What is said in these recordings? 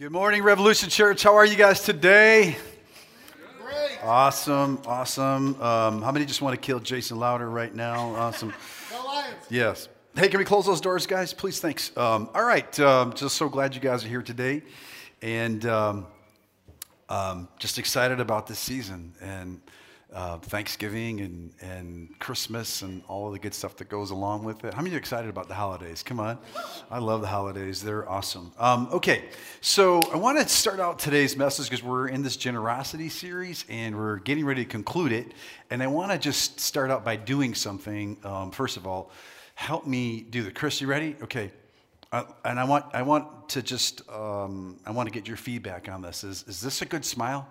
Good morning, Revolution Church. How are you guys today? Great. Awesome, awesome. Um, how many just want to kill Jason Louder right now? Awesome. Go Lions. Yes. Hey, can we close those doors, guys? Please, thanks. Um, all right, um, just so glad you guys are here today, and um, um, just excited about this season and uh, Thanksgiving and, and Christmas and all the good stuff that goes along with it. How many are excited about the holidays? Come on. I love the holidays, they're awesome. Um, okay, so I want to start out today's message because we're in this generosity series and we're getting ready to conclude it. And I want to just start out by doing something. Um, first of all, help me do the. Chris, you ready? Okay. Uh, and I want, I want to just, um, I want to get your feedback on this. Is, is this a good smile?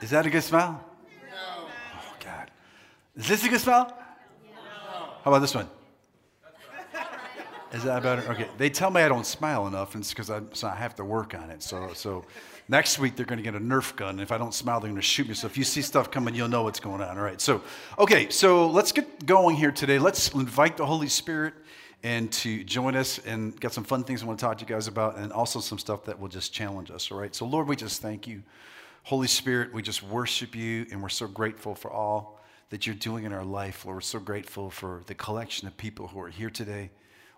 Is that a good smile? No. Oh, God. Is this a good smile? No. How about this one? Is that better? Okay. They tell me I don't smile enough, and it's because I, so I have to work on it. So, so next week they're going to get a Nerf gun. And if I don't smile, they're going to shoot me. So if you see stuff coming, you'll know what's going on. All right. So, okay. So let's get going here today. Let's invite the Holy Spirit and to join us and got some fun things I want to talk to you guys about, and also some stuff that will just challenge us. All right. So, Lord, we just thank you. Holy Spirit, we just worship you, and we're so grateful for all that you're doing in our life. Lord, we're so grateful for the collection of people who are here today.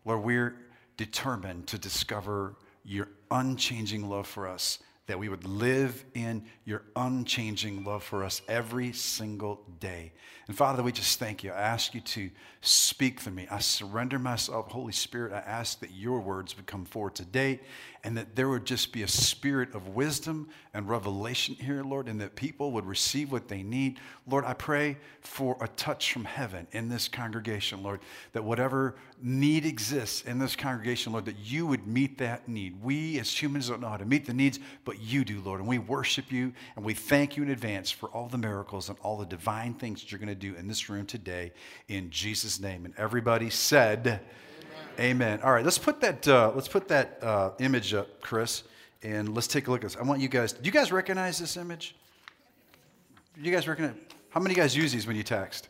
Lord, we're determined to discover your unchanging love for us, that we would live in your unchanging love for us every single day. And Father, we just thank you. I ask you to speak through me. I surrender myself, Holy Spirit. I ask that your words would come forward today and that there would just be a spirit of wisdom and revelation here, Lord, and that people would receive what they need. Lord, I pray for a touch from heaven in this congregation, Lord, that whatever need exists in this congregation, Lord, that you would meet that need. We as humans don't know how to meet the needs, but you do, Lord. And we worship you and we thank you in advance for all the miracles and all the divine things that you're going to do in this room today in Jesus' name. And everybody said, Amen. All right, let's put that. Uh, let's put that uh, image up, Chris, and let's take a look at this. I want you guys. Do you guys recognize this image? You guys recognize? How many of you guys use these when you text?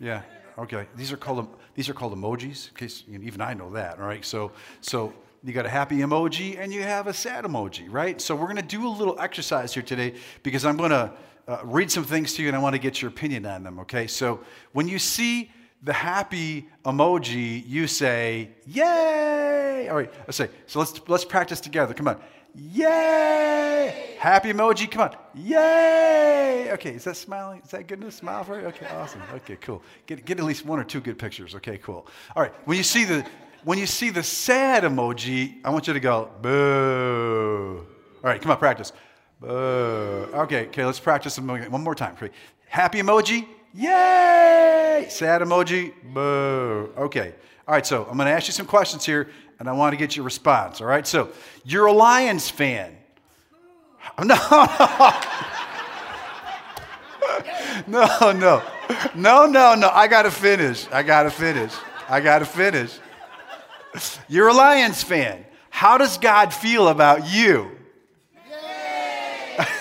Yeah. Okay. These are called these are called emojis. In case even I know that. All right. So so you got a happy emoji and you have a sad emoji, right? So we're going to do a little exercise here today because I'm going to uh, read some things to you and I want to get your opinion on them. Okay. So when you see the happy emoji, you say, yay. All right, let's say, so let's, let's practice together. Come on. Yay! Happy emoji, come on. Yay! Okay, is that smiling? Is that good enough smile for you? Okay, awesome. Okay, cool. Get, get at least one or two good pictures. Okay, cool. All right, when you see the when you see the sad emoji, I want you to go, boo. All right, come on, practice. Boo. Okay, okay, let's practice one more time. Happy emoji, Yay! Sad emoji. Boo. Okay. All right, so I'm going to ask you some questions here, and I want to get your response. All right, so you're a Lions fan. No, no. no, no. No, no, no. I got to finish. I got to finish. I got to finish. You're a Lions fan. How does God feel about you?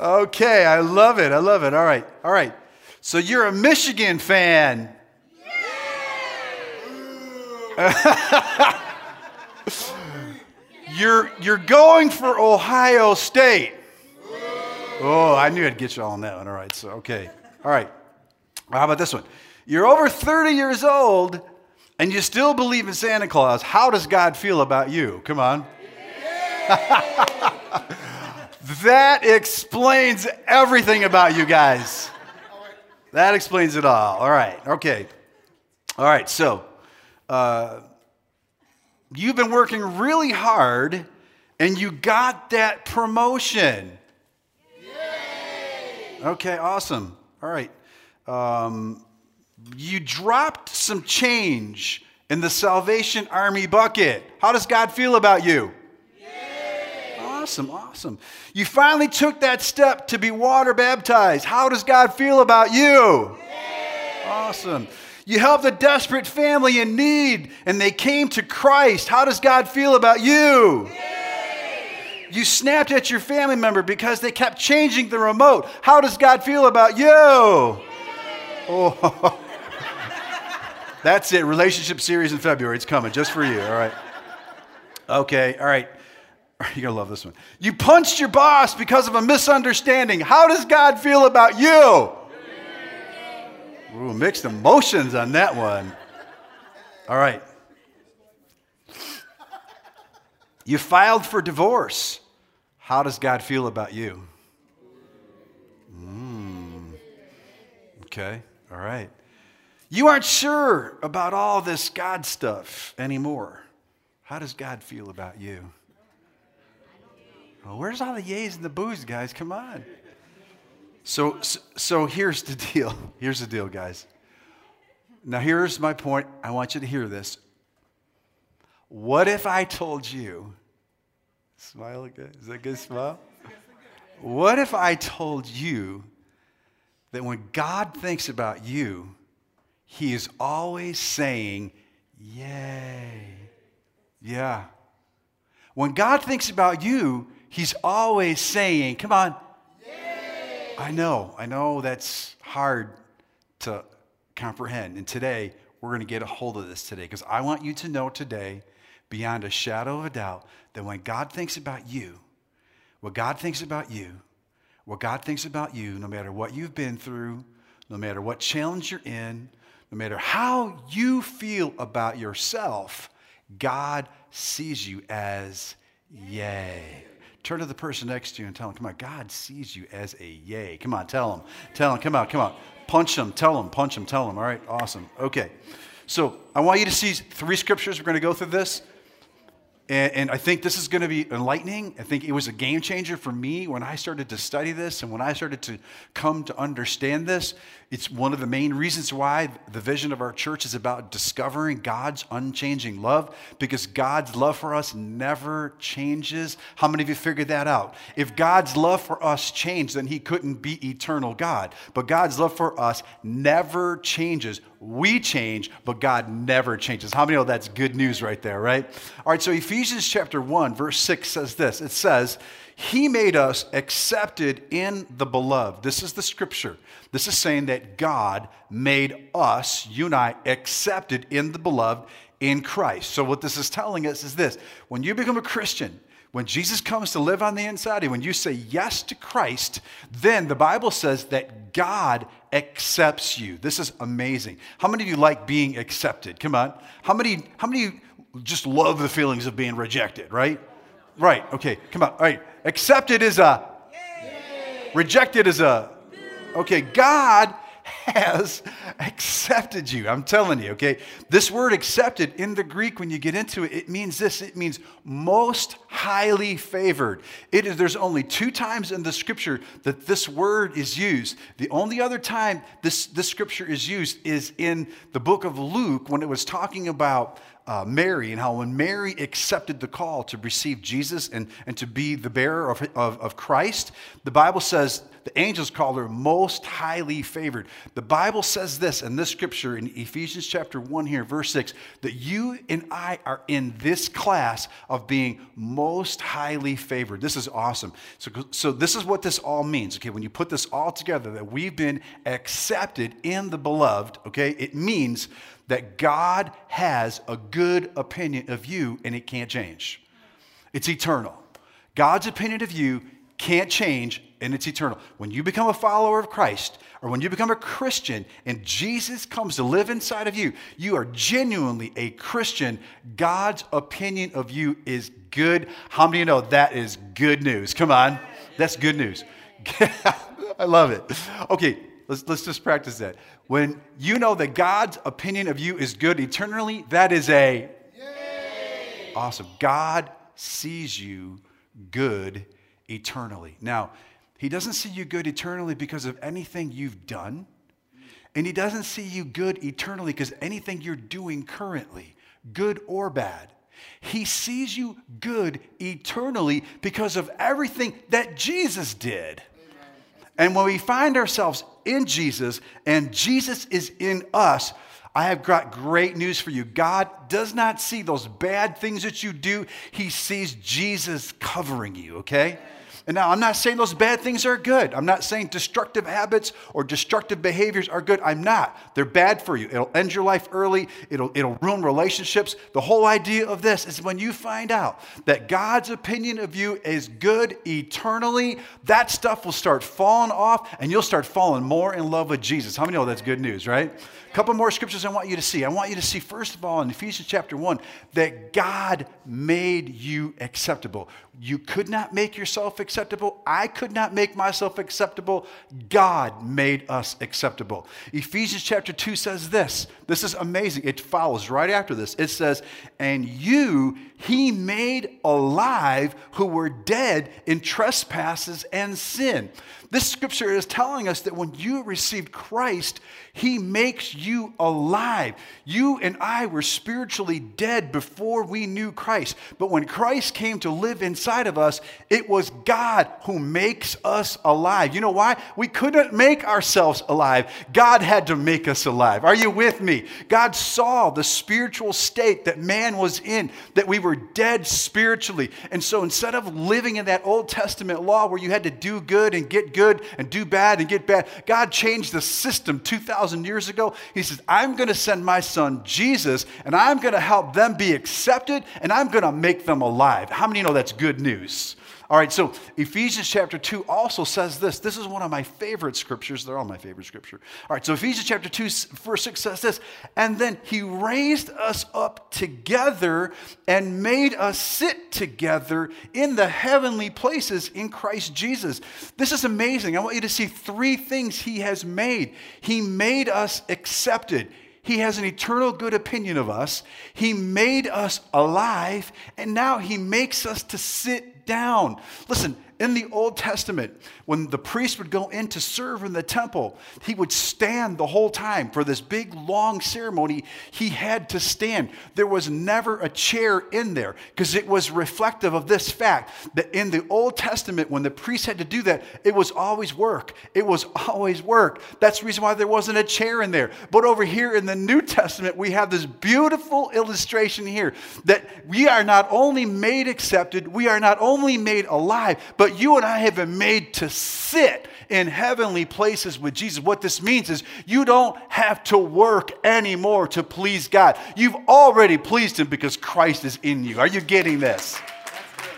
Okay, I love it. I love it. All right. All right. So you're a Michigan fan. you're, you're going for Ohio State. Oh, I knew I'd get you all on that one. All right. So, okay. All right. Well, how about this one? You're over 30 years old and you still believe in Santa Claus. How does God feel about you? Come on. That explains everything about you guys. That explains it all. All right. Okay. All right. So, uh, you've been working really hard and you got that promotion. Yay! Okay. Awesome. All right. Um, you dropped some change in the Salvation Army bucket. How does God feel about you? Awesome, awesome. You finally took that step to be water baptized. How does God feel about you? Yay. Awesome. You helped a desperate family in need and they came to Christ. How does God feel about you? Yay. You snapped at your family member because they kept changing the remote. How does God feel about you? Yay. Oh. That's it. Relationship series in February. It's coming just for you. All right. Okay. All right. You're going to love this one. You punched your boss because of a misunderstanding. How does God feel about you? Ooh, mixed emotions on that one. All right. You filed for divorce. How does God feel about you? Mm. Okay. All right. You aren't sure about all this God stuff anymore. How does God feel about you? Well, where's all the yays and the boos, guys? Come on. So, so, so here's the deal. Here's the deal, guys. Now, here's my point. I want you to hear this. What if I told you? Smile again. Is that a good smile? What if I told you that when God thinks about you, He is always saying, Yay. Yeah. When God thinks about you, He's always saying, Come on. Yay. I know, I know that's hard to comprehend. And today, we're going to get a hold of this today because I want you to know today, beyond a shadow of a doubt, that when God thinks about you, what God thinks about you, what God thinks about you, no matter what you've been through, no matter what challenge you're in, no matter how you feel about yourself, God sees you as yay. Turn to the person next to you and tell them, come on, God sees you as a yay. Come on, tell them. Tell them, come on, come on. Punch them, tell them, punch them, tell them. All right, awesome. Okay. So I want you to see three scriptures. We're going to go through this. And, and, I think this is going to be enlightening. I think it was a game changer for me when I started to study this and when I started to come to understand this. It's one of the main reasons why the vision of our church is about discovering God's unchanging love because God's love for us never changes. How many of you figured that out? If God's love for us changed, then He couldn't be eternal God. But God's love for us never changes. We change, but God never changes. How many know that's good news right there, right? All right, so Ephesians chapter 1, verse 6 says this it says, He made us accepted in the beloved. This is the scripture. This is saying that God made us, you and I, accepted in the beloved in Christ. So, what this is telling us is this when you become a Christian, when Jesus comes to live on the inside, and when you say yes to Christ, then the Bible says that God accepts you. This is amazing. How many of you like being accepted? Come on. How many, how many just love the feelings of being rejected, right? Right, okay, come on. All right. Accepted is a, Yay. rejected is a, Okay, God has accepted you. I'm telling you, okay? This word accepted in the Greek, when you get into it, it means this it means most highly favored. It is, there's only two times in the scripture that this word is used. The only other time this, this scripture is used is in the book of Luke when it was talking about uh, Mary and how when Mary accepted the call to receive Jesus and, and to be the bearer of, of, of Christ, the Bible says the angels called her most highly favored. The Bible says this in this scripture in Ephesians chapter 1 here, verse 6, that you and I are in this class of being most highly favored. This is awesome. So, so this is what this all means, okay? When you put this all together, that we've been accepted in the beloved, okay? It means that God has a good opinion of you and it can't change. It's eternal. God's opinion of you can't change and it's eternal. When you become a follower of Christ or when you become a Christian and Jesus comes to live inside of you, you are genuinely a Christian. God's opinion of you is good. How many of you know that is good news? Come on. That's good news. I love it. Okay, let's, let's just practice that. When you know that God's opinion of you is good eternally, that is a Yay! awesome. God sees you good eternally. Now, He doesn't see you good eternally because of anything you've done, and He doesn't see you good eternally because anything you're doing currently, good or bad. He sees you good eternally because of everything that Jesus did. And when we find ourselves in Jesus and Jesus is in us, I have got great news for you. God does not see those bad things that you do, He sees Jesus covering you, okay? And now I'm not saying those bad things are good. I'm not saying destructive habits or destructive behaviors are good. I'm not. They're bad for you. It'll end your life early, it'll, it'll ruin relationships. The whole idea of this is when you find out that God's opinion of you is good eternally, that stuff will start falling off and you'll start falling more in love with Jesus. How many know that's good news, right? A couple more scriptures I want you to see. I want you to see, first of all, in Ephesians chapter 1, that God made you acceptable. You could not make yourself acceptable. I could not make myself acceptable. God made us acceptable. Ephesians chapter 2 says this. This is amazing. It follows right after this. It says, And you he made alive who were dead in trespasses and sin. This scripture is telling us that when you received Christ, he makes you alive. You and I were spiritually dead before we knew Christ. But when Christ came to live inside of us, it was God who makes us alive. You know why? We couldn't make ourselves alive. God had to make us alive. Are you with me? God saw the spiritual state that man was in, that we were dead spiritually. And so instead of living in that Old Testament law where you had to do good and get good and do bad and get bad, God changed the system 2,000 years ago. He says, I'm going to send my son Jesus and I'm going to help them be accepted and I'm going to make them alive. How many know that's good news? All right, so Ephesians chapter 2 also says this. This is one of my favorite scriptures. They're all my favorite scripture. All right, so Ephesians chapter 2, verse 6 says this. And then he raised us up together and made us sit together in the heavenly places in Christ Jesus. This is amazing. I want you to see three things he has made. He made us accepted. He has an eternal good opinion of us. He made us alive, and now He makes us to sit down. Listen, in the Old Testament, when the priest would go in to serve in the temple, he would stand the whole time. For this big, long ceremony, he had to stand. There was never a chair in there because it was reflective of this fact that in the Old Testament, when the priest had to do that, it was always work. It was always work. That's the reason why there wasn't a chair in there. But over here in the New Testament, we have this beautiful illustration here that we are not only made accepted, we are not only made alive, but but you and I have been made to sit in heavenly places with Jesus. What this means is you don't have to work anymore to please God. You've already pleased Him because Christ is in you. Are you getting this?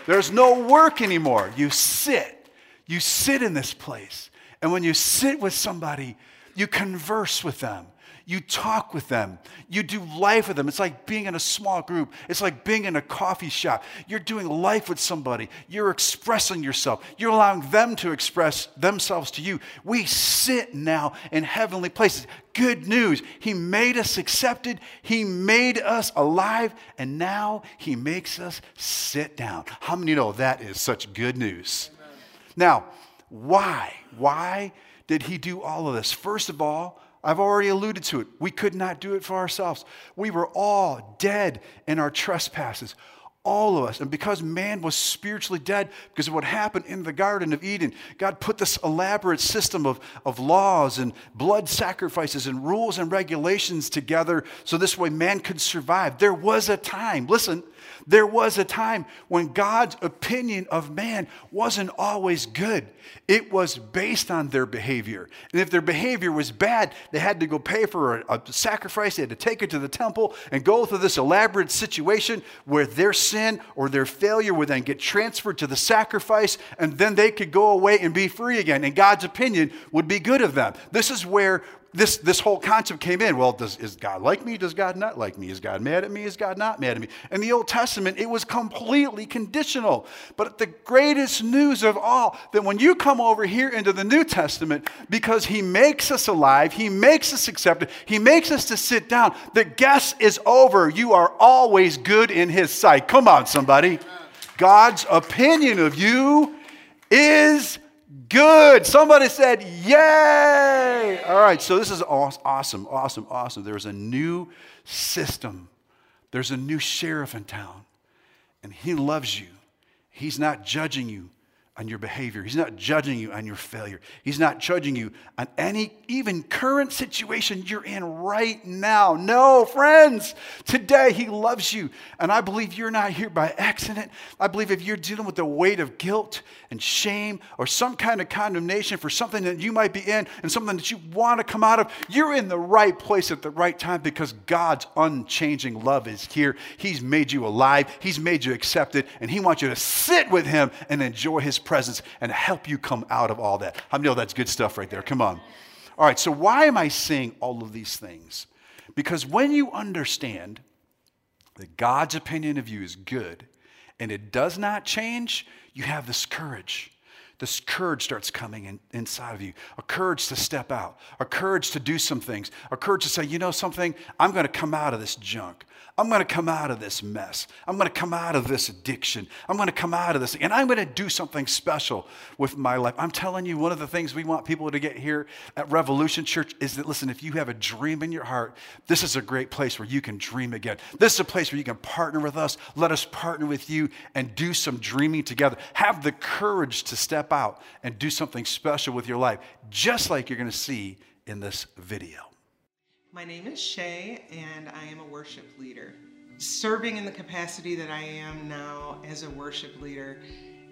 There's no work anymore. You sit. You sit in this place. And when you sit with somebody, you converse with them. You talk with them. You do life with them. It's like being in a small group. It's like being in a coffee shop. You're doing life with somebody. You're expressing yourself. You're allowing them to express themselves to you. We sit now in heavenly places. Good news. He made us accepted. He made us alive. And now He makes us sit down. How many know that is such good news? Amen. Now, why? Why did He do all of this? First of all, I've already alluded to it. We could not do it for ourselves. We were all dead in our trespasses, all of us. And because man was spiritually dead, because of what happened in the Garden of Eden, God put this elaborate system of, of laws and blood sacrifices and rules and regulations together so this way man could survive. There was a time, listen, there was a time when God's opinion of man wasn't always good. It was based on their behavior. And if their behavior was bad, they had to go pay for a, a sacrifice. They had to take it to the temple and go through this elaborate situation where their sin or their failure would then get transferred to the sacrifice, and then they could go away and be free again. And God's opinion would be good of them. This is where this, this whole concept came in. Well, does, is God like me? Does God not like me? Is God mad at me? Is God not mad at me? In the Old Testament, it was completely conditional. But the greatest news of all, that when you come over here into the New Testament, because He makes us alive, He makes us accepted, He makes us to sit down, the guess is over. You are always good in His sight. Come on, somebody. God's opinion of you is Good. Somebody said, Yay. All right, so this is awesome, awesome, awesome. There's a new system, there's a new sheriff in town, and he loves you. He's not judging you on your behavior. He's not judging you on your failure. He's not judging you on any even current situation you're in right now. No, friends, today He loves you. And I believe you're not here by accident. I believe if you're dealing with the weight of guilt and shame or some kind of condemnation for something that you might be in and something that you want to come out of, you're in the right place at the right time because God's unchanging love is here. He's made you alive, He's made you accepted, and He wants you to sit with Him and enjoy His presence and help you come out of all that. I know that's good stuff right there. Come on. All right, so why am I saying all of these things? Because when you understand that God's opinion of you is good and it does not change, you have this courage. This courage starts coming in, inside of you a courage to step out, a courage to do some things, a courage to say, you know something, I'm going to come out of this junk. I'm going to come out of this mess. I'm going to come out of this addiction. I'm going to come out of this, and I'm going to do something special with my life. I'm telling you, one of the things we want people to get here at Revolution Church is that, listen, if you have a dream in your heart, this is a great place where you can dream again. This is a place where you can partner with us. Let us partner with you and do some dreaming together. Have the courage to step out and do something special with your life, just like you're going to see in this video. My name is Shay, and I am a worship leader. Serving in the capacity that I am now as a worship leader,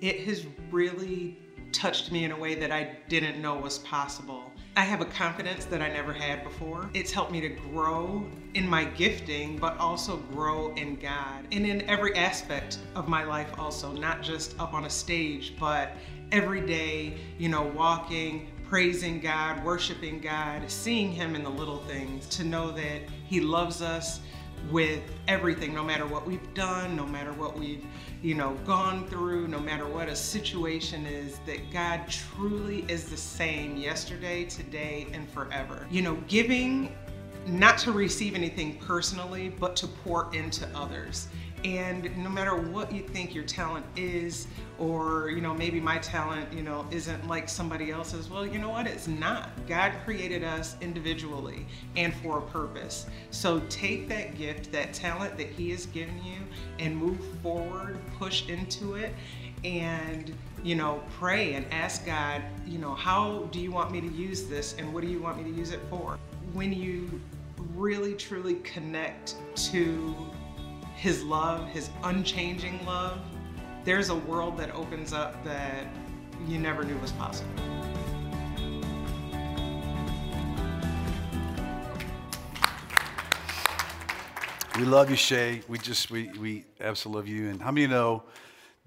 it has really touched me in a way that I didn't know was possible. I have a confidence that I never had before. It's helped me to grow in my gifting, but also grow in God and in every aspect of my life, also, not just up on a stage, but every day, you know, walking, praising God, worshiping God, seeing Him in the little things, to know that He loves us with everything, no matter what we've done, no matter what we've, you know, gone through, no matter what a situation is, that God truly is the same yesterday, today, and forever. You know, giving not to receive anything personally, but to pour into others. And no matter what you think your talent is, or you know maybe my talent you know isn't like somebody else's well you know what? It's not. God created us individually and for a purpose. So take that gift that talent that he has given you and move forward push into it and you know pray and ask god you know how do you want me to use this and what do you want me to use it for? When you really truly connect to his love his unchanging love there's a world that opens up that you never knew was possible. We love you, Shay. We just, we, we absolutely love you. And how many know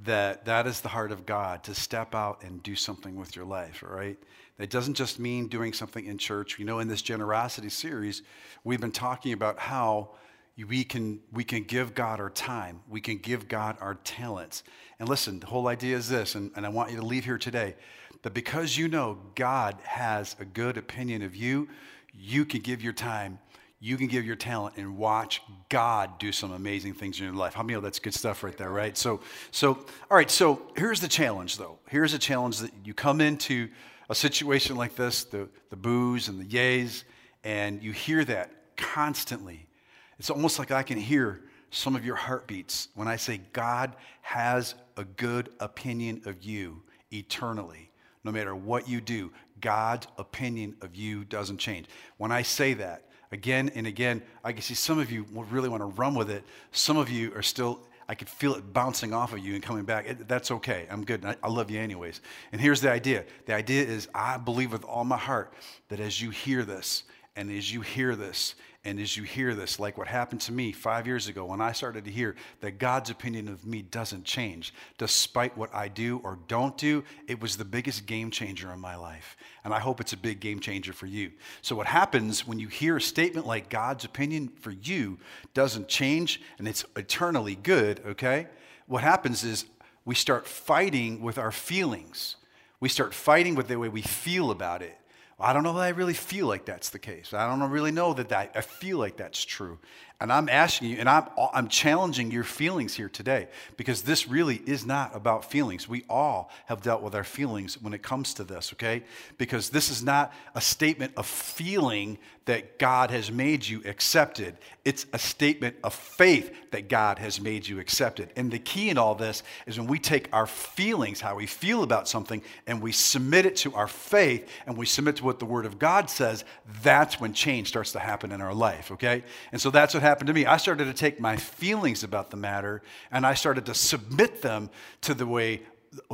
that that is the heart of God to step out and do something with your life, right? That doesn't just mean doing something in church. You know, in this generosity series, we've been talking about how we can, we can give God our time, we can give God our talents. And listen, the whole idea is this, and, and I want you to leave here today that because you know God has a good opinion of you, you can give your time, you can give your talent, and watch God do some amazing things in your life. How many of that's good stuff right there, right? So, so all right, so here's the challenge though. Here's a challenge that you come into a situation like this, the, the boos and the yays, and you hear that constantly it's almost like I can hear some of your heartbeats when I say God has a good opinion of you eternally. No matter what you do, God's opinion of you doesn't change. When I say that again and again, I can see some of you really want to run with it. Some of you are still, I could feel it bouncing off of you and coming back. It, that's okay. I'm good. I, I love you anyways. And here's the idea the idea is I believe with all my heart that as you hear this, and as you hear this, and as you hear this, like what happened to me five years ago when I started to hear that God's opinion of me doesn't change, despite what I do or don't do, it was the biggest game changer in my life. And I hope it's a big game changer for you. So, what happens when you hear a statement like God's opinion for you doesn't change and it's eternally good, okay? What happens is we start fighting with our feelings. We start fighting with the way we feel about it. I don't know that I really feel like that's the case. I don't really know that, that I feel like that's true. And I'm asking you, and I'm, I'm challenging your feelings here today because this really is not about feelings. We all have dealt with our feelings when it comes to this, okay? Because this is not a statement of feeling that God has made you accepted. It's a statement of faith that God has made you accepted. And the key in all this is when we take our feelings, how we feel about something, and we submit it to our faith and we submit to what the Word of God says, that's when change starts to happen in our life, okay? And so that's what happened to me. I started to take my feelings about the matter and I started to submit them to the way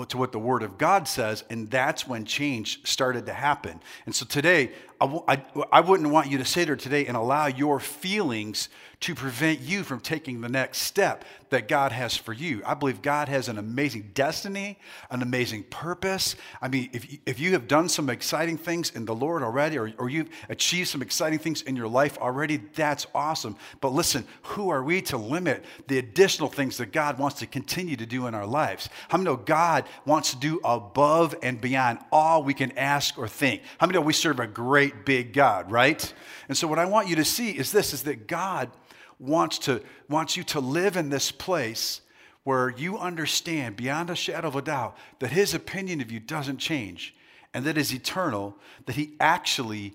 to what the Word of God says, and that's when change started to happen. And so today, I w- I, I wouldn't want you to sit here today and allow your feelings to prevent you from taking the next step that God has for you. I believe God has an amazing destiny, an amazing purpose. I mean, if, if you have done some exciting things in the Lord already, or, or you've achieved some exciting things in your life already, that's awesome. But listen, who are we to limit the additional things that God wants to continue to do in our lives? How many know God wants to do above and beyond all we can ask or think? How many know we serve a great big God, right? And so what I want you to see is this is that God wants to wants you to live in this place where you understand beyond a shadow of a doubt that his opinion of you doesn't change and that is eternal, that he actually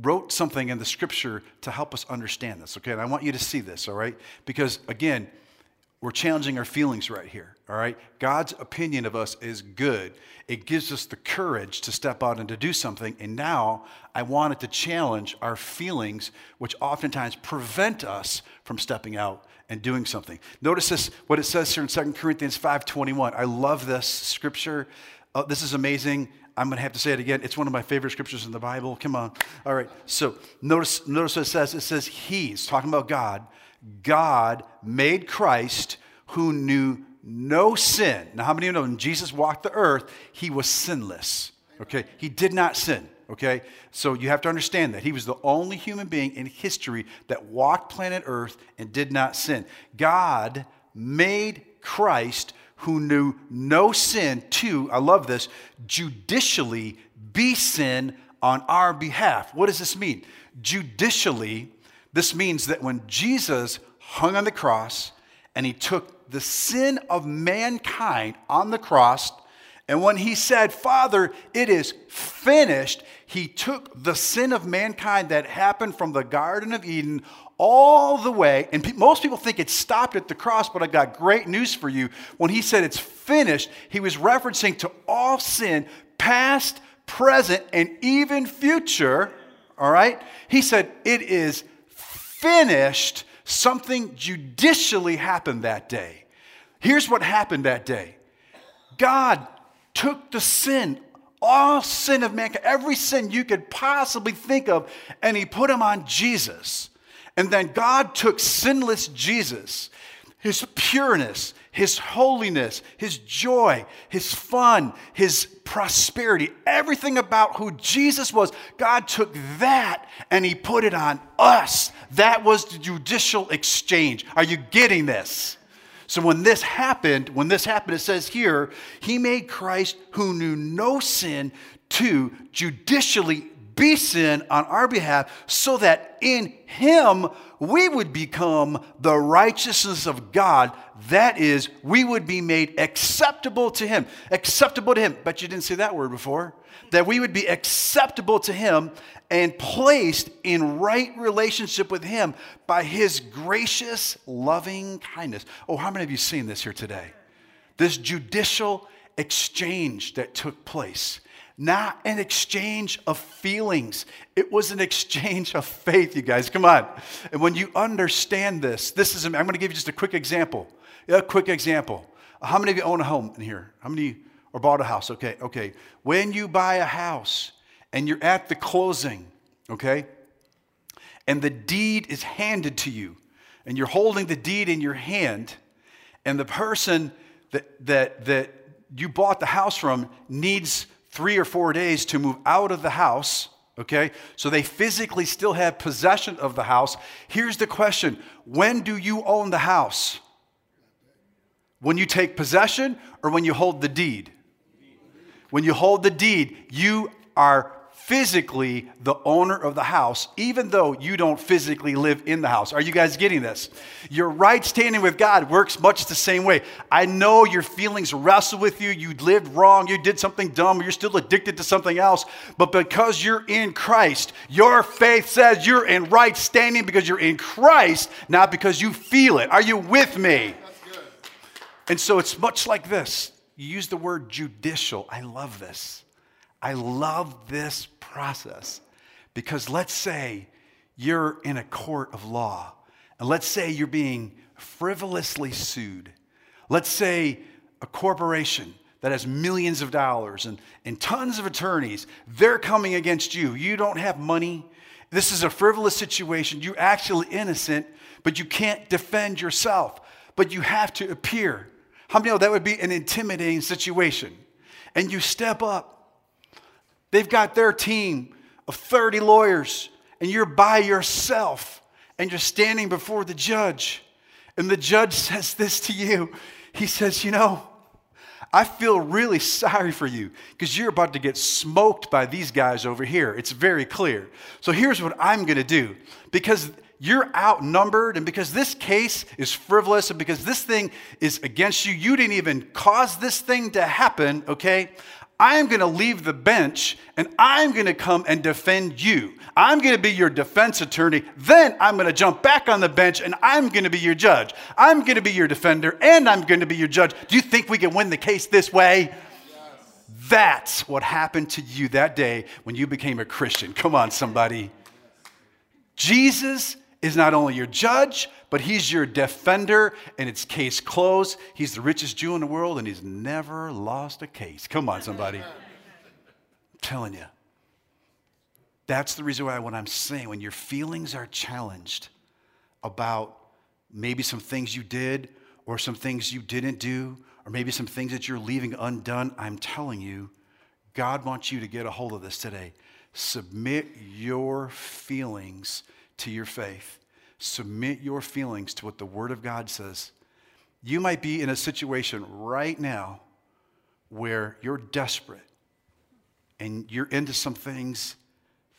wrote something in the scripture to help us understand this. Okay, and I want you to see this, all right? Because again, we're challenging our feelings right here, all right? God's opinion of us is good. It gives us the courage to step out and to do something. And now I wanted to challenge our feelings, which oftentimes prevent us from stepping out and doing something. Notice this, what it says here in 2 Corinthians 5.21. I love this scripture. Oh, this is amazing. I'm going to have to say it again. It's one of my favorite scriptures in the Bible. Come on. All right. So notice, notice what it says. It says, He's talking about God God made Christ who knew no sin. Now, how many of you know when Jesus walked the earth, he was sinless? Okay, he did not sin. Okay, so you have to understand that he was the only human being in history that walked planet earth and did not sin. God made Christ who knew no sin to, I love this, judicially be sin on our behalf. What does this mean? Judicially, this means that when Jesus hung on the cross and he took the sin of mankind on the cross, and when he said, Father, it is finished, he took the sin of mankind that happened from the Garden of Eden all the way. And pe- most people think it stopped at the cross, but I got great news for you. When he said it's finished, he was referencing to all sin, past, present, and even future. All right? He said it is finished, something judicially happened that day. Here's what happened that day God took the sin, all sin of mankind, every sin you could possibly think of, and He put them on Jesus. And then God took sinless Jesus, His pureness, his holiness, his joy, his fun, his prosperity, everything about who Jesus was, God took that and he put it on us. That was the judicial exchange. Are you getting this? So when this happened, when this happened, it says here, he made Christ who knew no sin to judicially be sin on our behalf so that in him we would become the righteousness of God. That is, we would be made acceptable to him. Acceptable to him. But you didn't say that word before. That we would be acceptable to him and placed in right relationship with him by his gracious, loving kindness. Oh, how many of you seen this here today? This judicial exchange that took place not an exchange of feelings. It was an exchange of faith, you guys. Come on. And when you understand this, this is, I'm going to give you just a quick example. A quick example. How many of you own a home in here? How many or bought a house? Okay, okay. When you buy a house and you're at the closing, okay, and the deed is handed to you, and you're holding the deed in your hand, and the person that, that, that you bought the house from needs three or four days to move out of the house, okay? So they physically still have possession of the house. Here's the question When do you own the house? When you take possession or when you hold the deed? When you hold the deed, you are physically the owner of the house, even though you don't physically live in the house. Are you guys getting this? Your right standing with God works much the same way. I know your feelings wrestle with you. You lived wrong. You did something dumb. You're still addicted to something else. But because you're in Christ, your faith says you're in right standing because you're in Christ, not because you feel it. Are you with me? And so it's much like this. You use the word judicial. I love this. I love this process because let's say you're in a court of law, and let's say you're being frivolously sued. Let's say a corporation that has millions of dollars and, and tons of attorneys, they're coming against you. You don't have money. This is a frivolous situation. You're actually innocent, but you can't defend yourself. But you have to appear. How many know that would be an intimidating situation? And you step up They've got their team of 30 lawyers, and you're by yourself, and you're standing before the judge. And the judge says this to you He says, You know, I feel really sorry for you because you're about to get smoked by these guys over here. It's very clear. So here's what I'm going to do because you're outnumbered and because this case is frivolous and because this thing is against you, you didn't even cause this thing to happen, okay? I'm going to leave the bench and I'm going to come and defend you. I'm going to be your defense attorney. Then I'm going to jump back on the bench and I'm going to be your judge. I'm going to be your defender and I'm going to be your judge. Do you think we can win the case this way? Yes. That's what happened to you that day when you became a Christian. Come on, somebody. Jesus is not only your judge, but he's your defender, and it's case closed. He's the richest Jew in the world, and he's never lost a case. Come on, somebody. I'm telling you. That's the reason why, what I'm saying, when your feelings are challenged about maybe some things you did, or some things you didn't do, or maybe some things that you're leaving undone, I'm telling you, God wants you to get a hold of this today. Submit your feelings to your faith. Submit your feelings to what the Word of God says. You might be in a situation right now where you're desperate and you're into some things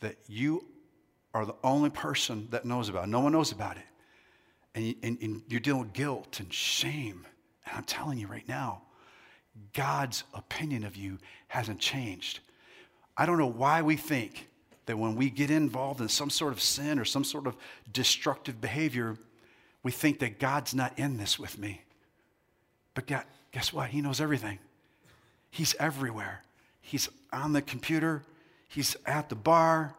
that you are the only person that knows about. No one knows about it. And, and, and you're dealing with guilt and shame. And I'm telling you right now, God's opinion of you hasn't changed. I don't know why we think that when we get involved in some sort of sin or some sort of destructive behavior, we think that God's not in this with me. But God, guess what? He knows everything. He's everywhere. He's on the computer, He's at the bar,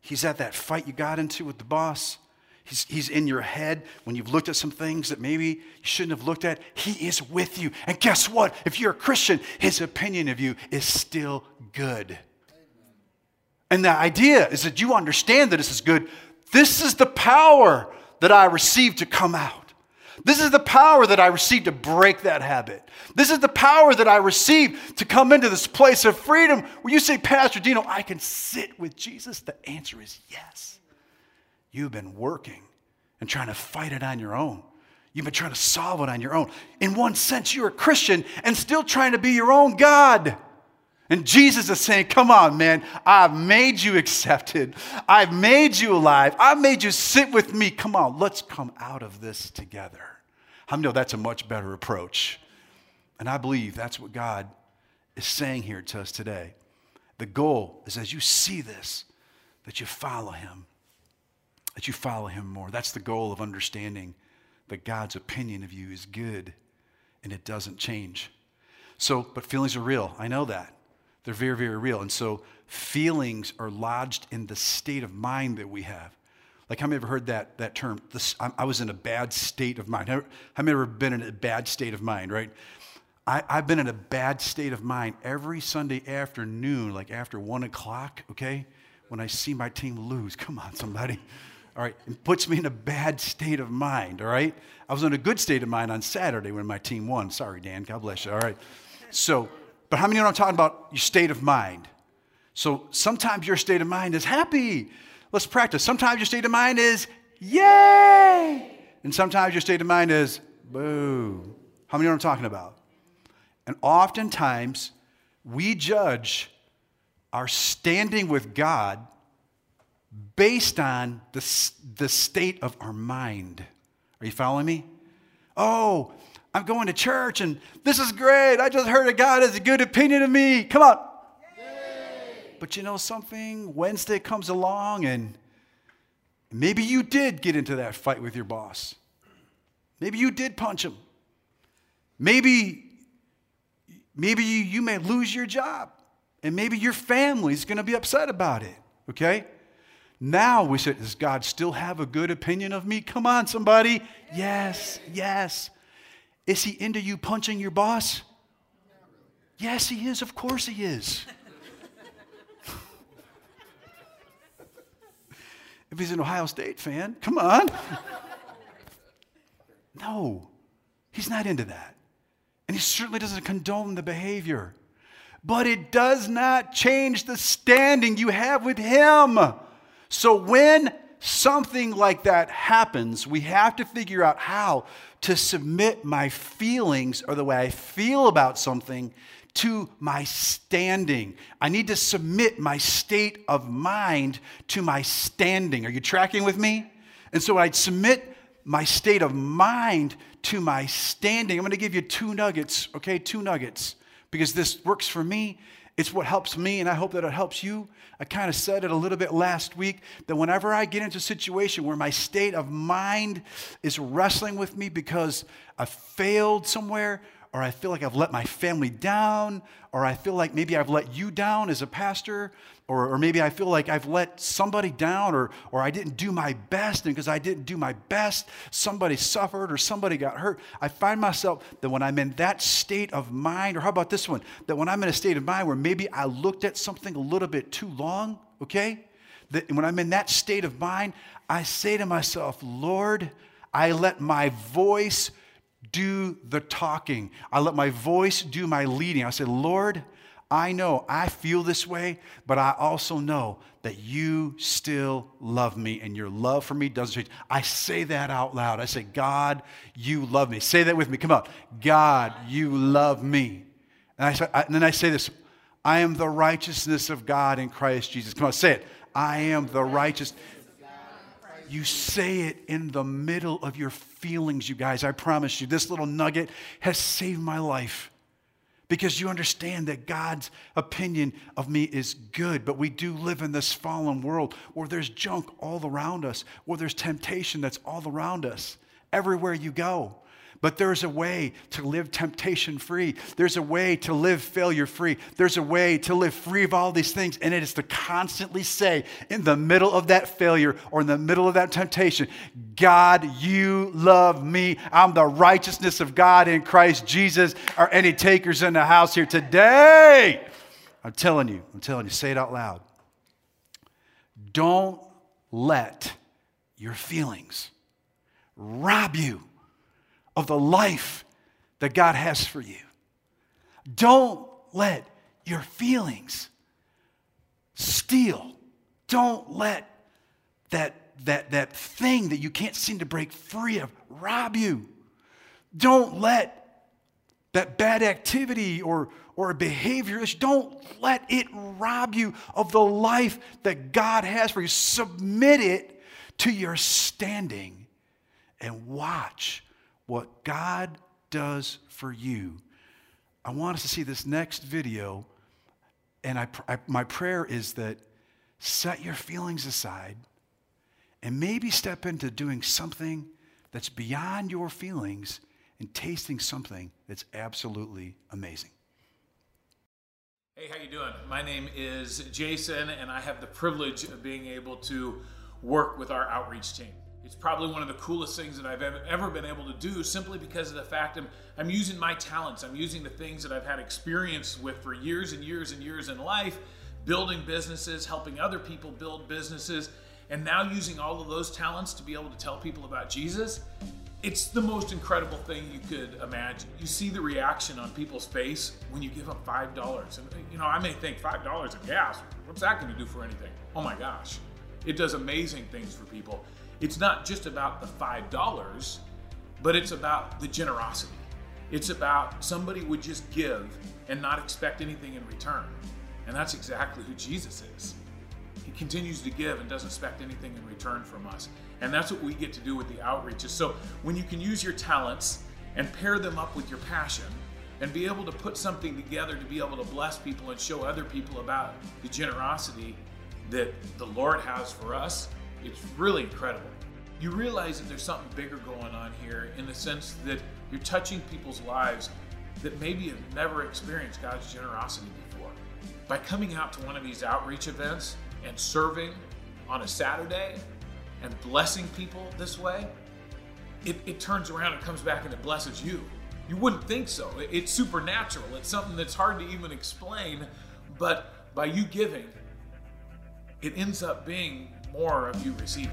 He's at that fight you got into with the boss. He's, he's in your head when you've looked at some things that maybe you shouldn't have looked at. He is with you. And guess what? If you're a Christian, his opinion of you is still good. And the idea is that you understand that this is good. This is the power that I received to come out. This is the power that I received to break that habit. This is the power that I received to come into this place of freedom where you say, Pastor Dino, I can sit with Jesus. The answer is yes. You've been working and trying to fight it on your own. You've been trying to solve it on your own. In one sense, you're a Christian and still trying to be your own God. And Jesus is saying, Come on, man, I've made you accepted. I've made you alive. I've made you sit with me. Come on, let's come out of this together. I know that's a much better approach. And I believe that's what God is saying here to us today. The goal is as you see this, that you follow Him, that you follow Him more. That's the goal of understanding that God's opinion of you is good and it doesn't change. So, but feelings are real. I know that. They're very, very real. And so feelings are lodged in the state of mind that we have. Like, how many ever heard that, that term? This, I was in a bad state of mind. How many ever been in a bad state of mind, right? I, I've been in a bad state of mind every Sunday afternoon, like after one o'clock, okay? When I see my team lose. Come on, somebody. All right, it puts me in a bad state of mind, all right? I was in a good state of mind on Saturday when my team won. Sorry, Dan, God bless you, all right? So, but how many know what I'm talking about? Your state of mind. So sometimes your state of mind is happy. Let's practice. Sometimes your state of mind is yay. And sometimes your state of mind is boo. How many know what I'm talking about? And oftentimes we judge our standing with God based on the, the state of our mind. Are you following me? Oh, I'm going to church and this is great. I just heard that God has a good opinion of me. Come on. But you know something? Wednesday comes along and maybe you did get into that fight with your boss. Maybe you did punch him. Maybe, maybe you, you may lose your job. And maybe your family's going to be upset about it. Okay? Now we say, does God still have a good opinion of me? Come on, somebody. Yes, yes. Is he into you punching your boss? Yes, he is. Of course he is. if he's an Ohio State fan, come on. no, he's not into that. And he certainly doesn't condone the behavior. But it does not change the standing you have with him. So when something like that happens, we have to figure out how to submit my feelings or the way I feel about something to my standing. I need to submit my state of mind to my standing. Are you tracking with me? And so I'd submit my state of mind to my standing. I'm going to give you two nuggets, okay? Two nuggets because this works for me. It's what helps me, and I hope that it helps you. I kind of said it a little bit last week that whenever I get into a situation where my state of mind is wrestling with me because I failed somewhere, or I feel like I've let my family down, or I feel like maybe I've let you down as a pastor, or, or maybe I feel like I've let somebody down, or, or I didn't do my best, and because I didn't do my best, somebody suffered or somebody got hurt. I find myself that when I'm in that state of mind, or how about this one? That when I'm in a state of mind where maybe I looked at something a little bit too long, okay? That when I'm in that state of mind, I say to myself, Lord, I let my voice do the talking. I let my voice do my leading. I say, Lord, I know I feel this way, but I also know that you still love me and your love for me doesn't change. I say that out loud. I say, God, you love me. Say that with me. Come on. God, you love me. And, I and then I say this I am the righteousness of God in Christ Jesus. Come on, say it. I am the righteous. You say it in the middle of your feelings, you guys. I promise you, this little nugget has saved my life because you understand that God's opinion of me is good. But we do live in this fallen world where there's junk all around us, where there's temptation that's all around us, everywhere you go. But there's a way to live temptation free. There's a way to live failure free. There's a way to live free of all these things. And it is to constantly say, in the middle of that failure or in the middle of that temptation, God, you love me. I'm the righteousness of God in Christ Jesus. Are any takers in the house here today? I'm telling you, I'm telling you, say it out loud. Don't let your feelings rob you of the life that God has for you. Don't let your feelings steal. Don't let that, that, that thing that you can't seem to break free of rob you. Don't let that bad activity or, or a behavior, don't let it rob you of the life that God has for you. Submit it to your standing and watch what God does for you. I want us to see this next video, and I, I, my prayer is that set your feelings aside and maybe step into doing something that's beyond your feelings and tasting something that's absolutely amazing. Hey, how you doing? My name is Jason, and I have the privilege of being able to work with our outreach team. It's probably one of the coolest things that I've ever been able to do simply because of the fact I'm, I'm using my talents. I'm using the things that I've had experience with for years and years and years in life, building businesses, helping other people build businesses, and now using all of those talents to be able to tell people about Jesus. It's the most incredible thing you could imagine. You see the reaction on people's face when you give them $5. And, you know, I may think $5 of gas, what's that to do for anything? Oh my gosh. It does amazing things for people. It's not just about the $5, but it's about the generosity. It's about somebody would just give and not expect anything in return. And that's exactly who Jesus is. He continues to give and doesn't expect anything in return from us. And that's what we get to do with the outreaches. So when you can use your talents and pair them up with your passion and be able to put something together to be able to bless people and show other people about the generosity that the Lord has for us, it's really incredible. You realize that there's something bigger going on here in the sense that you're touching people's lives that maybe have never experienced God's generosity before. By coming out to one of these outreach events and serving on a Saturday and blessing people this way, it, it turns around and comes back and it blesses you. You wouldn't think so. It, it's supernatural. It's something that's hard to even explain, but by you giving, it ends up being more of you receiving.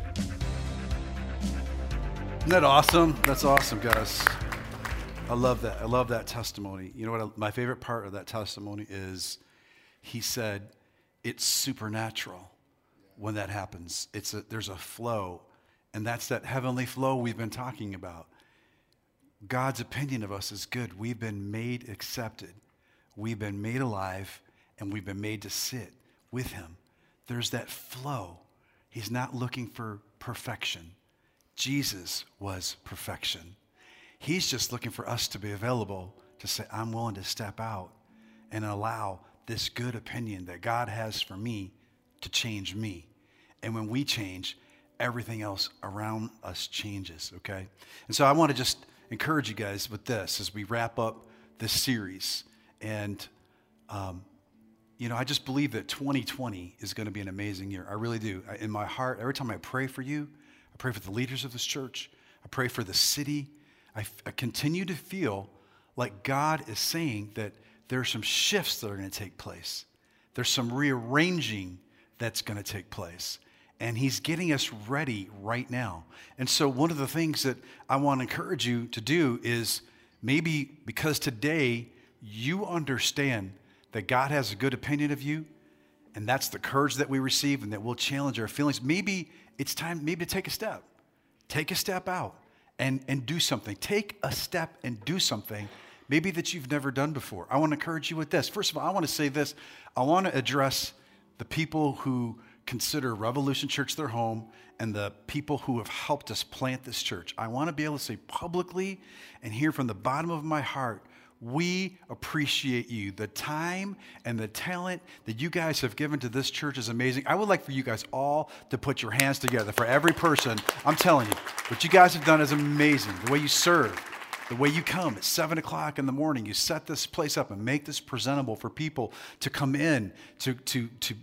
Isn't that awesome? That's awesome, guys. I love that. I love that testimony. You know what? I, my favorite part of that testimony is he said it's supernatural when that happens. It's a, there's a flow, and that's that heavenly flow we've been talking about. God's opinion of us is good. We've been made accepted, we've been made alive, and we've been made to sit with Him. There's that flow. He's not looking for perfection. Jesus was perfection. He's just looking for us to be available to say, I'm willing to step out and allow this good opinion that God has for me to change me. And when we change, everything else around us changes, okay? And so I want to just encourage you guys with this as we wrap up this series. And, um, you know, I just believe that 2020 is going to be an amazing year. I really do. In my heart, every time I pray for you, I pray for the leaders of this church, I pray for the city. I, f- I continue to feel like God is saying that there are some shifts that are going to take place. There's some rearranging that's going to take place. And He's getting us ready right now. And so, one of the things that I want to encourage you to do is maybe because today you understand that God has a good opinion of you, and that's the courage that we receive and that we'll challenge our feelings. Maybe it's time maybe to take a step. Take a step out and, and do something. Take a step and do something maybe that you've never done before. I want to encourage you with this. First of all, I want to say this. I want to address the people who consider Revolution Church their home and the people who have helped us plant this church. I want to be able to say publicly and hear from the bottom of my heart we appreciate you. The time and the talent that you guys have given to this church is amazing. I would like for you guys all to put your hands together for every person. I'm telling you, what you guys have done is amazing. The way you serve, the way you come at 7 o'clock in the morning, you set this place up and make this presentable for people to come in, to, to, to,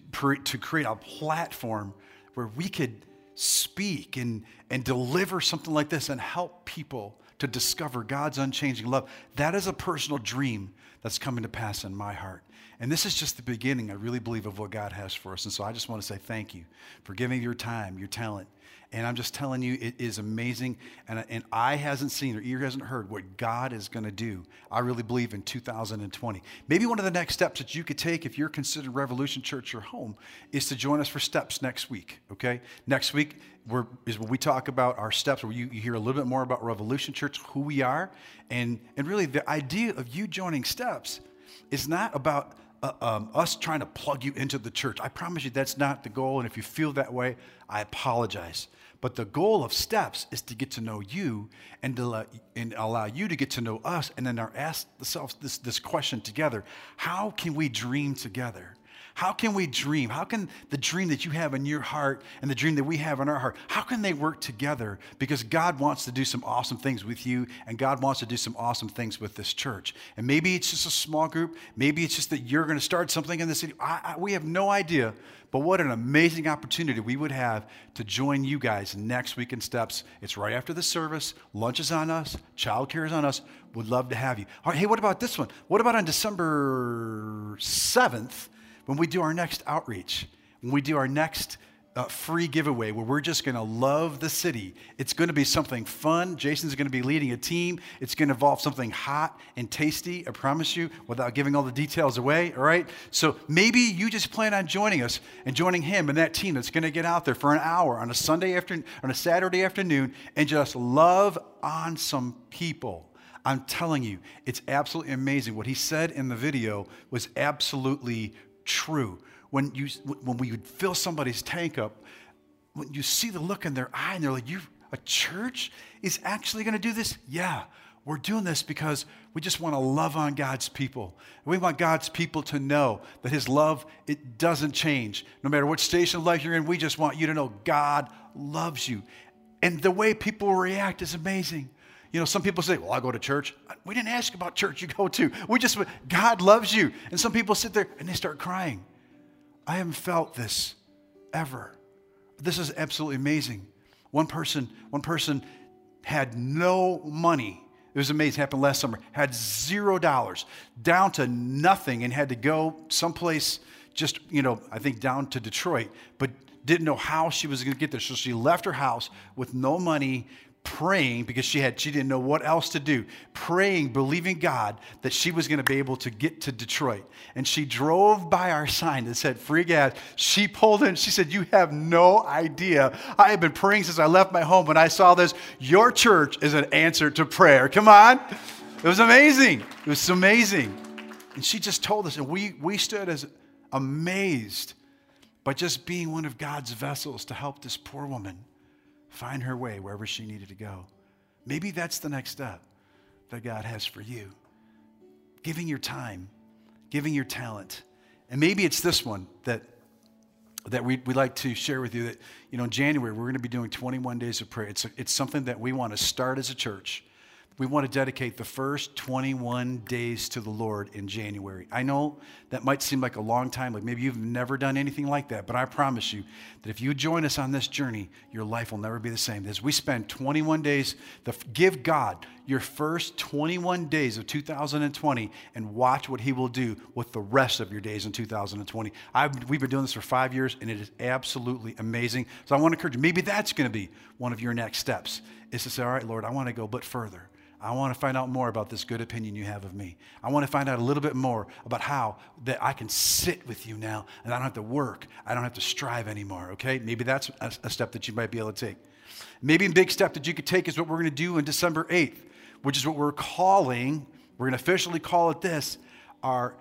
to create a platform where we could speak and, and deliver something like this and help people to discover God's unchanging love. That is a personal dream that's coming to pass in my heart. And this is just the beginning, I really believe, of what God has for us. And so I just want to say thank you for giving your time, your talent. And I'm just telling you, it is amazing. And, and eye hasn't seen or ear hasn't heard what God is going to do. I really believe in 2020. Maybe one of the next steps that you could take if you're considering Revolution Church your home is to join us for steps next week. Okay? Next week, we're, is when we talk about our steps, where you, you, hear a little bit more about Revolution Church, who we are, and, and really the idea of you joining steps is not about uh, um, us trying to plug you into the church. I promise you that's not the goal, and if you feel that way, I apologize. But the goal of steps is to get to know you and to let, and allow you to get to know us, and then ask ourselves this, this question together: How can we dream together? How can we dream? How can the dream that you have in your heart and the dream that we have in our heart, how can they work together? Because God wants to do some awesome things with you and God wants to do some awesome things with this church. And maybe it's just a small group. Maybe it's just that you're going to start something in the city. I, I, we have no idea. But what an amazing opportunity we would have to join you guys next week in Steps. It's right after the service. Lunch is on us. Childcare is on us. Would love to have you. Hey, what about this one? What about on December 7th? When we do our next outreach, when we do our next uh, free giveaway where we're just going to love the city. It's going to be something fun. Jason's going to be leading a team. It's going to involve something hot and tasty, I promise you, without giving all the details away, all right? So maybe you just plan on joining us and joining him and that team that's going to get out there for an hour on a Sunday afternoon, on a Saturday afternoon, and just love on some people. I'm telling you, it's absolutely amazing. What he said in the video was absolutely true. When, you, when we would fill somebody's tank up, when you see the look in their eye and they're like, you, a church is actually going to do this? Yeah, we're doing this because we just want to love on God's people. We want God's people to know that His love, it doesn't change. No matter what station of life you're in, we just want you to know God loves you. And the way people react is amazing. You know, some people say, Well, I go to church. We didn't ask about church you go to. We just, God loves you. And some people sit there and they start crying. I haven't felt this ever. This is absolutely amazing. One person, one person had no money. It was amazing. It happened last summer. Had zero dollars, down to nothing, and had to go someplace just, you know, I think down to Detroit, but didn't know how she was going to get there. So she left her house with no money, praying because she had she didn't know what else to do praying believing god that she was going to be able to get to detroit. And she drove by our sign that said free gas. She pulled in she said you have no idea. I have been praying since i left my home when i saw this. Your church is an answer to prayer. Come on. It was amazing. It was amazing. And she just told us and we we stood as amazed by just being one of god's vessels to help this poor woman find her way wherever she needed to go. Maybe that's the next step that God has for you. Giving your time, giving your talent. And maybe it's this one that that we, would like to share with you that, you know, in January, we're going to be doing 21 days of prayer. It's, a, it's something that we want to start as a church we want to dedicate the first 21 days to the Lord in January. I know that might seem like a long time, like maybe you've never done anything like that, but I promise you that if you join us on this journey, your life will never be the same. As we spend 21 days, to give God your first 21 days of 2020 and watch what He will do with the rest of your days in 2020. I've, we've been doing this for five years, and it is absolutely amazing. So I want to encourage you, maybe that's going to be one of your next steps, is to say, all right, Lord, I want to go a bit further. I want to find out more about this good opinion you have of me. I want to find out a little bit more about how that I can sit with you now and I don't have to work. I don't have to strive anymore, okay? Maybe that's a, step that you might be able to take. Maybe a big step that you could take is what we're going to do on December 8th, which is what we're calling, we're going to officially call it this, our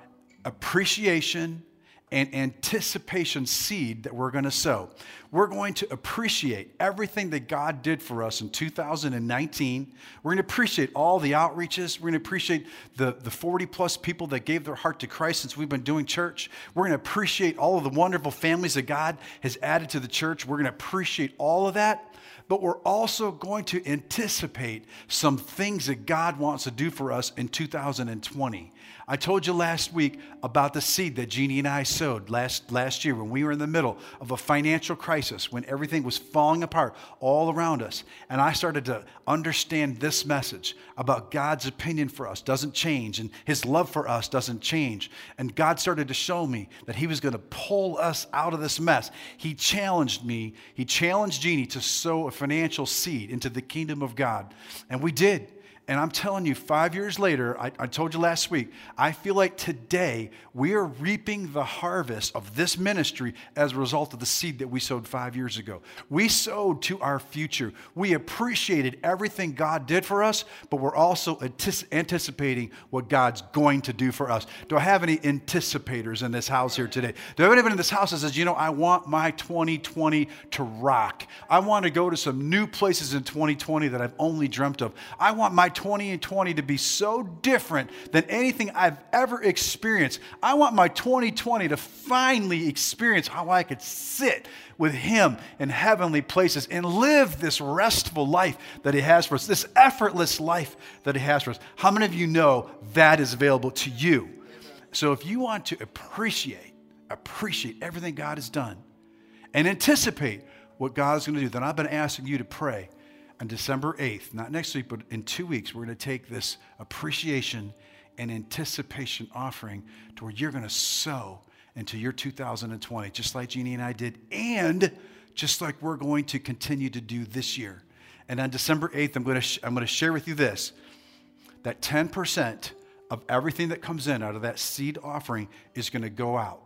appreciation and anticipation seed that we're going to sow. We're going to appreciate everything that God did for us in 2019. We're going to appreciate all the outreaches. We're going to appreciate the, the 40 plus people that gave their heart to Christ since we've been doing church. We're going to appreciate all of the wonderful families that God has added to the church. We're going to appreciate all of that but we're also going to anticipate some things that God wants to do for us in 2020. I told you last week about the seed that Jeannie and I sowed last, last year when we were in the middle of a financial crisis, when everything was falling apart all around us. And I started to understand this message about God's opinion for us doesn't change and his love for us doesn't change. And God started to show me that he was going to pull us out of this mess. He challenged me, he challenged Jeannie to sow a financial seed into the kingdom of God. And we did. And I'm telling you, five years later, I, I, told you last week, I feel like today we are reaping the harvest of this ministry as a result of the seed that we sowed five years ago. We sowed to our future. We appreciated everything God did for us, but we're also anticipating what God's going to do for us. Do I have any anticipators in this house here today? Do I have anyone in this house that says, you know, I want my 2020 to rock? I want to go to some new places in 2020 that I've only dreamt of. I want my 20 and 20 to be so different than anything I've ever experienced. I want my 2020 to finally experience how I could sit with Him in heavenly places and live this restful life that He has for us, this effortless life that He has for us. How many of you know that is available to you? So if you want to appreciate, appreciate everything God has done and anticipate what God's going to do, then I've been asking you to pray on December 8th, not next week, but in two weeks, we're going to take this appreciation and anticipation offering to where you're going to sow into your 2020, just like Jeannie and I did, and just like we're going to continue to do this year. And on December 8th, I'm going to, sh- I'm going to share with you this that 10% of everything that comes in out of that seed offering is going to go out.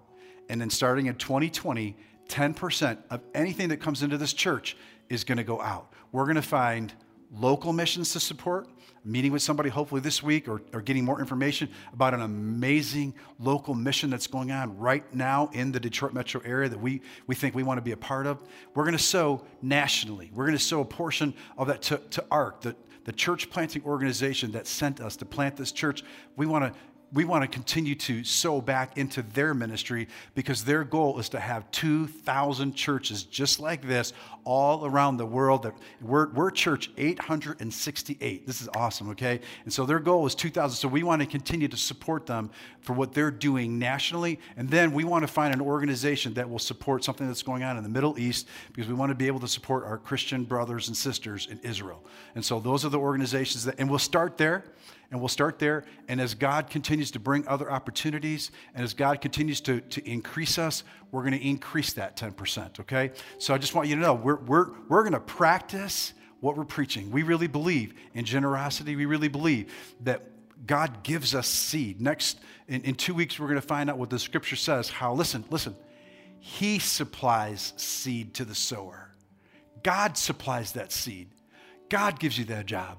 And then starting in 2020, 10% of anything that comes into this church is going to go out. We're going to find local missions to support. meeting with somebody hopefully this week or, or getting more information about an amazing local mission that's going on right now in the Detroit metro area that we, we think we want to be a part of, we're going to sow nationally. We're going to sow a portion of that to, to ARC, the, the church planting organization that sent us to plant this church. We want to we want to continue to sow back into their ministry because their goal is to have 2,000 churches just like this all around the world. That we're, we're church 868. This is awesome, okay? And so their goal is 2,000. So we want to continue to support them for what they're doing nationally. And then we want to find an organization that will support something that's going on in the Middle East because we want to be able to support our Christian brothers and sisters in Israel. And so those are the organizations that, and we'll start there. And we'll start there. And as God continues to bring other opportunities, and as God continues to, to increase us, we're going to increase that 10%, okay? So I just want you to know we're, we're, we're going to practice what we're preaching. We really believe in generosity. We really believe that God gives us seed. Next, in, in two weeks, we're going to find out what the scripture says. How, listen, listen, He supplies seed to the sower. God supplies that seed. God gives you that job.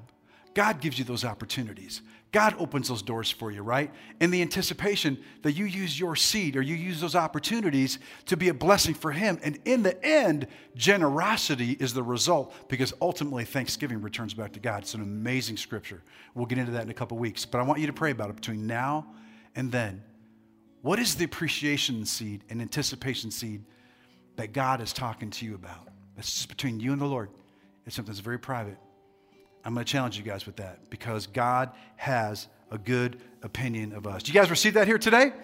God gives you those opportunities. God opens those doors for you, right? In the anticipation that you use your seed or you use those opportunities to be a blessing for Him. And in the end, generosity is the result because ultimately thanksgiving returns back to God. It's an amazing scripture. We'll get into that in a couple weeks. But I want you to pray about it between now and then. What is the appreciation seed and anticipation seed that God is talking to you about? It's just between you and the Lord. It's something that's very private. I'm going to challenge you guys with that because God has a good opinion of us. Do you guys receive that here today? Amen.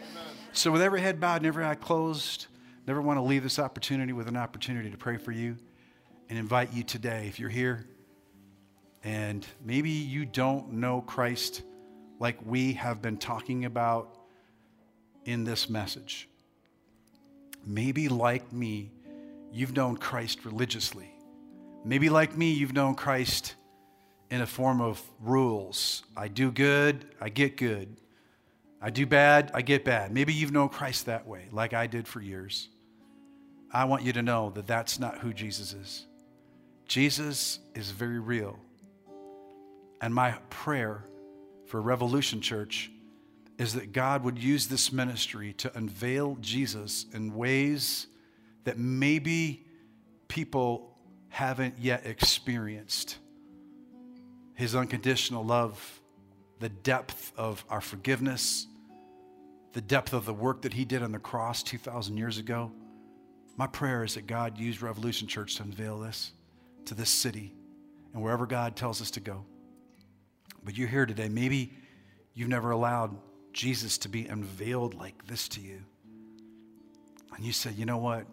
So, with every head bowed and every eye closed, never want to leave this opportunity with an opportunity to pray for you and invite you today, if you're here and maybe you don't know Christ like we have been talking about in this message. Maybe, like me, you've known Christ religiously. Maybe, like me, you've known Christ in a form of rules. I do good, I get good. I do bad, I get bad. Maybe you've known Christ that way, like I did for years. I want you to know that that's not who Jesus is. Jesus is very real. And my prayer for Revolution Church is that God would use this ministry to unveil Jesus in ways that maybe people haven't yet experienced his unconditional love, the depth of our forgiveness, the depth of the work that he did on the cross 2,000 years ago. My prayer is that God use Revolution Church to unveil this to this city and wherever God tells us to go. But you're here today. Maybe you've never allowed Jesus to be unveiled like this to you. And you say, you know what?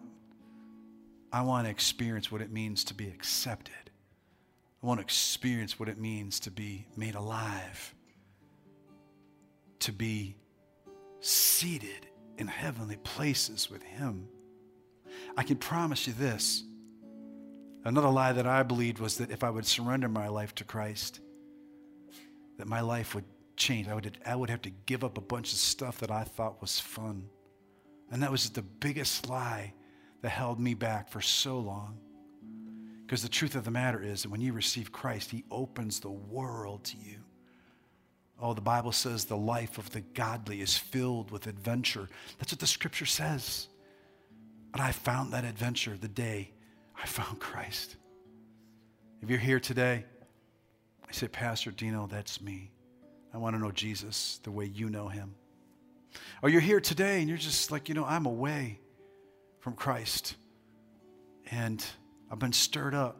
I want to experience what it means to be accepted. I want to experience what it means to be made alive, to be seated in heavenly places with Him. I can promise you this. Another lie that I believed was that if I would surrender my life to Christ, that my life would change. I would, I would have to give up a bunch of stuff that I thought was fun. And that was the biggest lie that held me back for so long. Because the truth of the matter is that when you receive Christ, He opens the world to you. Oh, the Bible says the life of the godly is filled with adventure. That's what the scripture says. And I found that adventure the day I found Christ. If you're here today, I say, Pastor Dino, that's me. I want to know Jesus the way you know him. Or you're here today and you're just like, you know, I'm away from Christ. And I've been stirred up.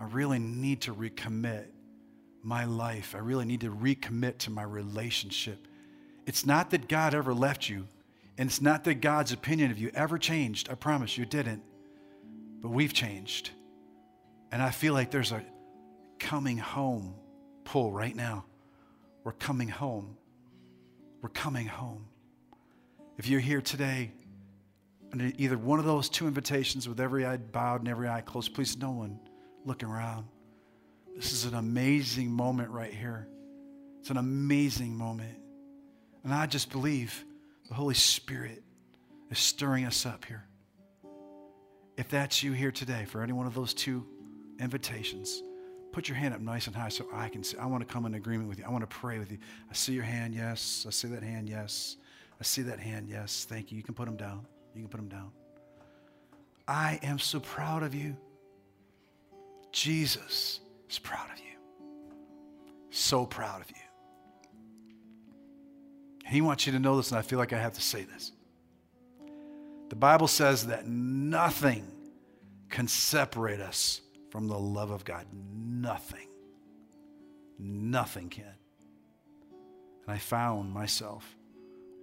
I really need to recommit my life. I really need to recommit to my relationship. It's not that God ever left you, and it's not that God's opinion of you ever changed. I promise you didn't. But we've changed. And I feel like there's a coming home pull right now. We're coming home. We're coming home. If you're here today either one of those two invitations with every eye bowed and every eye closed, please, no one looking around. This is an amazing moment right here. It's an amazing moment. And I just believe the Holy Spirit is stirring us up here. If that's you here today for any one of those two invitations, Put your hand up nice and high so I can see. I want to come in agreement with you. I want to pray with you. I see your hand, yes. I see that hand, yes. I see that hand, yes. Thank you. You can put them down. You can put them down. I am so proud of you. Jesus is proud of you. So proud of you. He wants you to know this, and I feel like I have to say this. The Bible says that nothing can separate us from the love of God. Nothing. Nothing can. And I found myself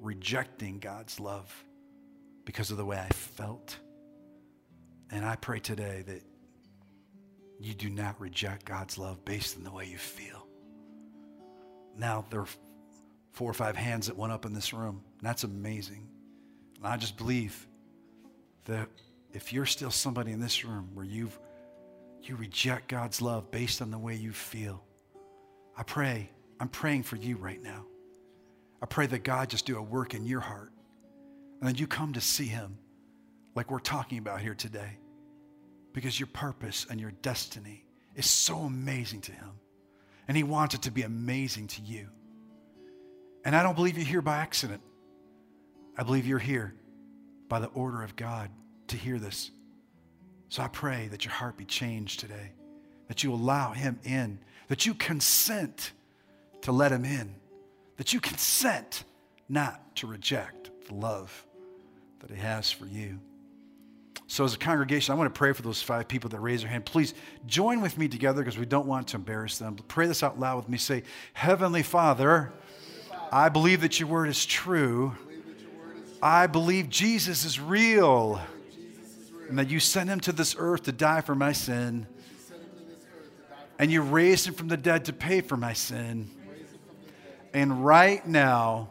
rejecting God's love because of the way I felt. And I pray today that you do not reject God's love based on the way you feel. Now, there are four or five hands that went up in this room. That's amazing. And I just believe that if you're still somebody in this room where you've you reject God's love based on the way you feel, I pray, I'm praying for you right now. I pray that God just do a work in your heart. And then you come to see him like we're talking about here today. Because your purpose and your destiny is so amazing to him. And he wants it to be amazing to you. And I don't believe you're here by accident. I believe you're here by the order of God to hear this. So I pray that your heart be changed today, that you allow him in, that you consent to let him in, that you consent not to reject the love that he has for you. So, as a congregation, I want to pray for those five people that raise their hand. Please join with me together because we don't want to embarrass them. Pray this out loud with me. Say, Heavenly Father, I believe that your word is true. I believe Jesus is real and that you sent him to this earth to die for my sin. And you raised him from the dead to pay for my sin. And right now,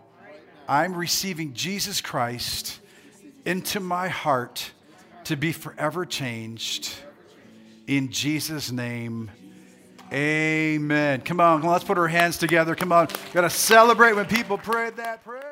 I'm receiving Jesus Christ into my heart to be forever changed. In Jesus' name, amen. Come on, let's put our hands together. Come on. Got to celebrate when people pray that prayer.